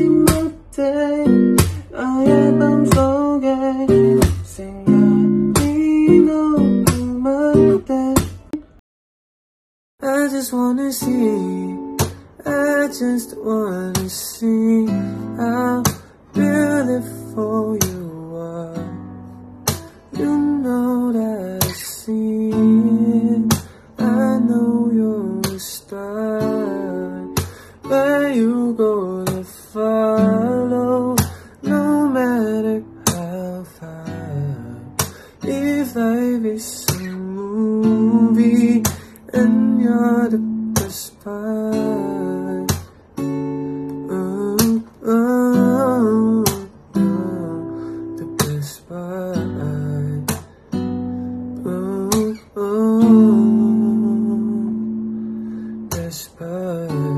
지 못해 너의 밤속에 생각이 너무 많대. I just wanna see I just wanna see how beautiful you are. You know that I see I know you're a star. Where you go life is a movie and you're the best part. Oh, oh, oh, the best part. Oh, oh, best part.